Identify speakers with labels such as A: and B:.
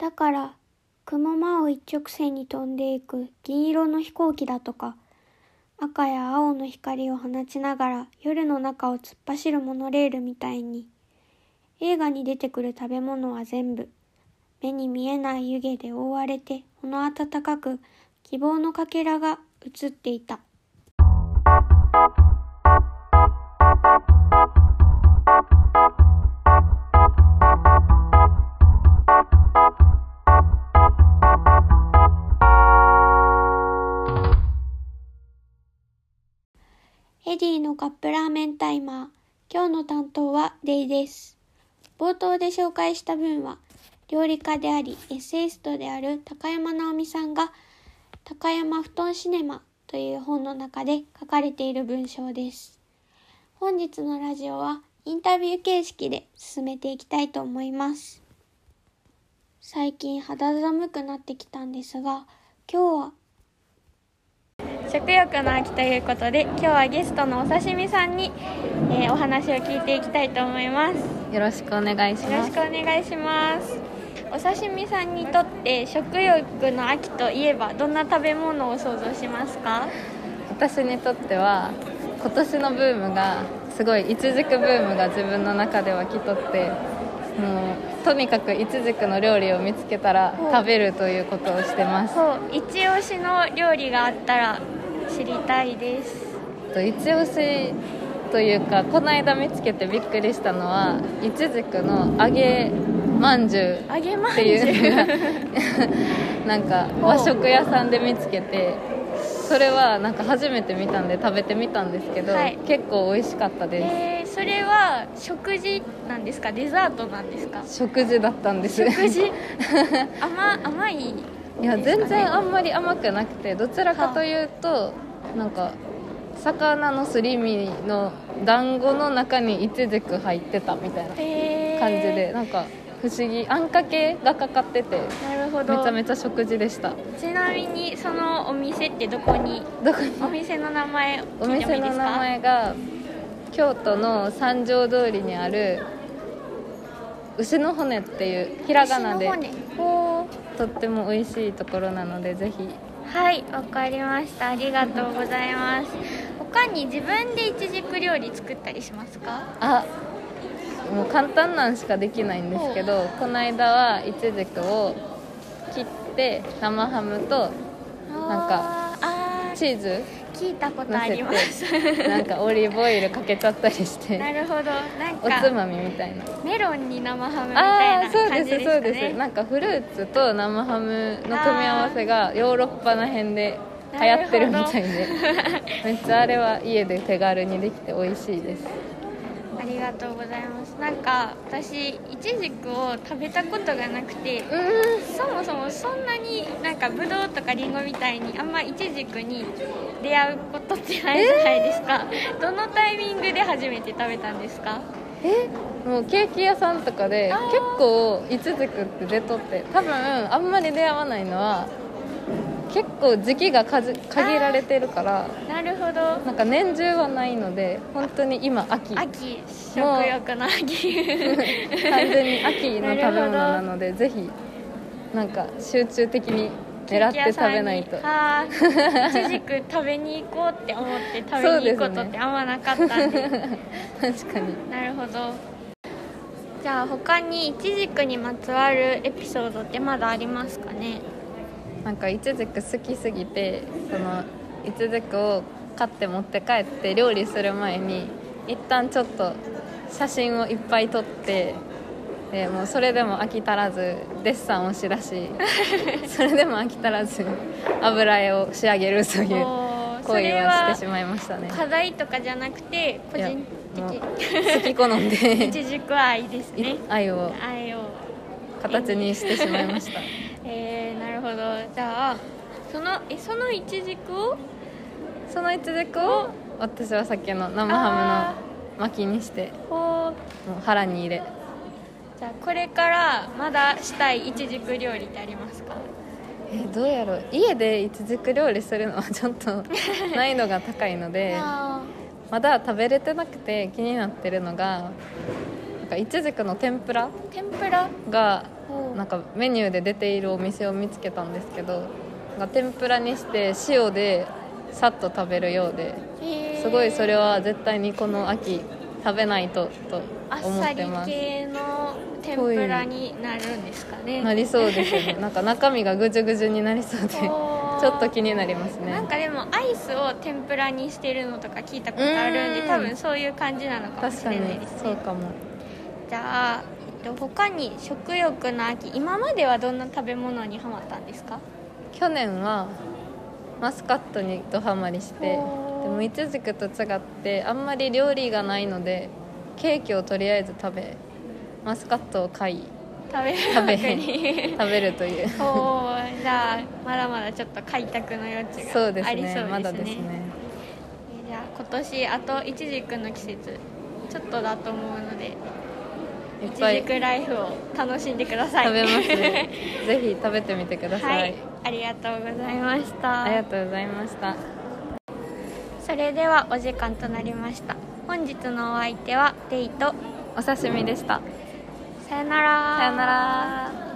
A: だから雲間を一直線に飛んでいく銀色の飛行機だとか赤や青の光を放ちながら夜の中を突っ走るモノレールみたいに映画に出てくる食べ物は全部目に見えない湯気で覆われてほの暖かく希望のかけらが映っていた。エディのカップラーメンタイマー。今日の担当はデイです。冒頭で紹介した文は、料理家であり、エッセイストである高山直美さんが、高山布団シネマという本の中で書かれている文章です。本日のラジオはインタビュー形式で進めていきたいと思います。最近肌寒くなってきたんですが、今日は食欲の秋ということで今日はゲストのお刺身さんに、えーお話を聞いていきたいと思います。よ
B: よろしくお願いします。
A: ろしくお願いします。お刺身さんにとって食欲の秋といえばどんな食べ物を想像しますか？
B: 私にとっては今年のブームがすごいいちじくブームが自分の中では来とってもうとにかくいちじくの料理を見つけたら
A: うん
B: 食べるということをしてます。
A: 一押しの料理があったら知りたいです。
B: と一押しというかこの間見つけてびっくりしたのはいちじくの揚げまんじゅうっていう なんか和食屋さんで見つけてそれはなんか初めて見たんで食べてみたんですけど、
A: はい。
B: 結構美味しかったです、
A: えー、それは食事なんですか？デザートなんですか？
B: 食事だったんです
A: 食事？甘甘い？
B: いや全然あんまり甘くなくてどちらかというとなんか魚のすり身の団子の中にいちじく入ってたみたいな感じでなんか不思議あんかけがかかってて
A: なるほど。
B: めちゃめちゃ食事でした。
A: ちなみにそのお店ってどこに
B: どこに？
A: お店の名前
B: お店の名前が京都の三条通りにある牛の骨っていうひらがなで
A: 牛の骨。ほ
B: とっても美味しいところなのでぜひ。
A: うはいわかりました。ありがとうございます。他に自分でいちじく料理作ったりしますか？
B: あもう簡単なんしかできないんですけどこの間はいちじくを切って生ハムとなん。かチーズ
A: 聞いたことあります。
B: てなんかオリーブオイルかけちゃったりして。
A: なるほど。なん
B: おつ
A: か
B: まみみたいな。
A: メロンに生ハムみたいな
B: ああーそう
A: 感じ
B: でそう
A: ですすかね
B: です。なんかフルーツと生ハムの組み合わせがヨーロッパの辺で流行ってるみたいで。めっちゃあれは家で手軽にできて美味しいです
A: ありがとうございます。なんか私いちじくを食べたことがなくて
B: う
A: そもそもそんなになんかぶどうとかりんごみたいにあんまいちじくに出会うことってないじゃないですか、どのタイミングで初めて食べたんですか？
B: え？もうケーキ屋さんとかで結構いちじくって出とって多分あんまり出会わないのは結構時期が限られてるから。
A: なるほど
B: なんか年中はないので本当に今秋。完
A: 秋食欲の秋。
B: 全に秋の食べ物なのでぜひなんか集中的に狙って食べないと。
A: ああいちじく食べに行こうって思って食べに行くことってあんまなかったんで。
B: 確かに。
A: なるほど。じゃあ他にいちじくにまつわるエピソードってまだありますかね？
B: なんかいちじく好きすぎてそのいちじくを買って持って帰って料理する前に一旦ちょっと写真をいっぱい撮ってでもうそれでも飽き足らずデッサンをしだし それでも飽き足らず油絵を仕上げるという行為はしてしまいましたね。
A: 課題とかじゃなくて個人的
B: 好き好ん
A: い
B: で。
A: ちじく愛ですね。
B: 愛を。
A: 愛を。
B: 形にしてしまいました。
A: えー、なるほど。じゃあそのえそのいちじくを
B: そのいちじくを私はさっきの生ハムの巻きにして
A: こ
B: もう腹に入れ。
A: うじゃあこれからまだしたいいちじく料理ってありますか？
B: えどうやろう。家でいちじく料理するのはちょっと難易度が高いので
A: あ
B: まだ食べれてなくて気になってるのがかいちじくの天ぷら？
A: 天ぷら？
B: がなんかメニューで出ているお店を見つけたんですけど天ぷらにして塩でさっと食べるようですごいそれは絶対にこの秋食べないとと思
A: あっさり
B: ってます
A: 系の天ぷらになるんですかね。
B: なりそうですよね。なんか中身がぐじゅぐじゅになりそうでちょっと気になりますね。
A: なんかでもアイスを天ぷらにしてるのとか聞いたことあるんで
B: うん。
A: 多分そういう感じなのかもしれないですね。
B: そうかも。
A: じゃあ、えっと、他に食欲の秋今まではどんな食べ物にハマったんですか？
B: 去年はマスカットにドハマりしてでもいちじくと違ってあんまり料理がないのでケーキをとりあえず食べマスカットを買い
A: 食べ
B: 食べ食べるという。
A: おーじゃあまだまだちょっと開拓の余地がありそうですね。
B: ねまだですね。
A: えーじゃあ今年あといちじくの季節ちょっとだと思うので
B: い
A: ちじくライフを楽しんでください。
B: 食べます。ね ぜひ食べてみてくださ、
A: はいいありがとうございました。
B: ありがとうございました。
A: それではお時間となりました。本日のお相手はデイと。
B: お刺身でした。
A: さよなら。
B: さよなら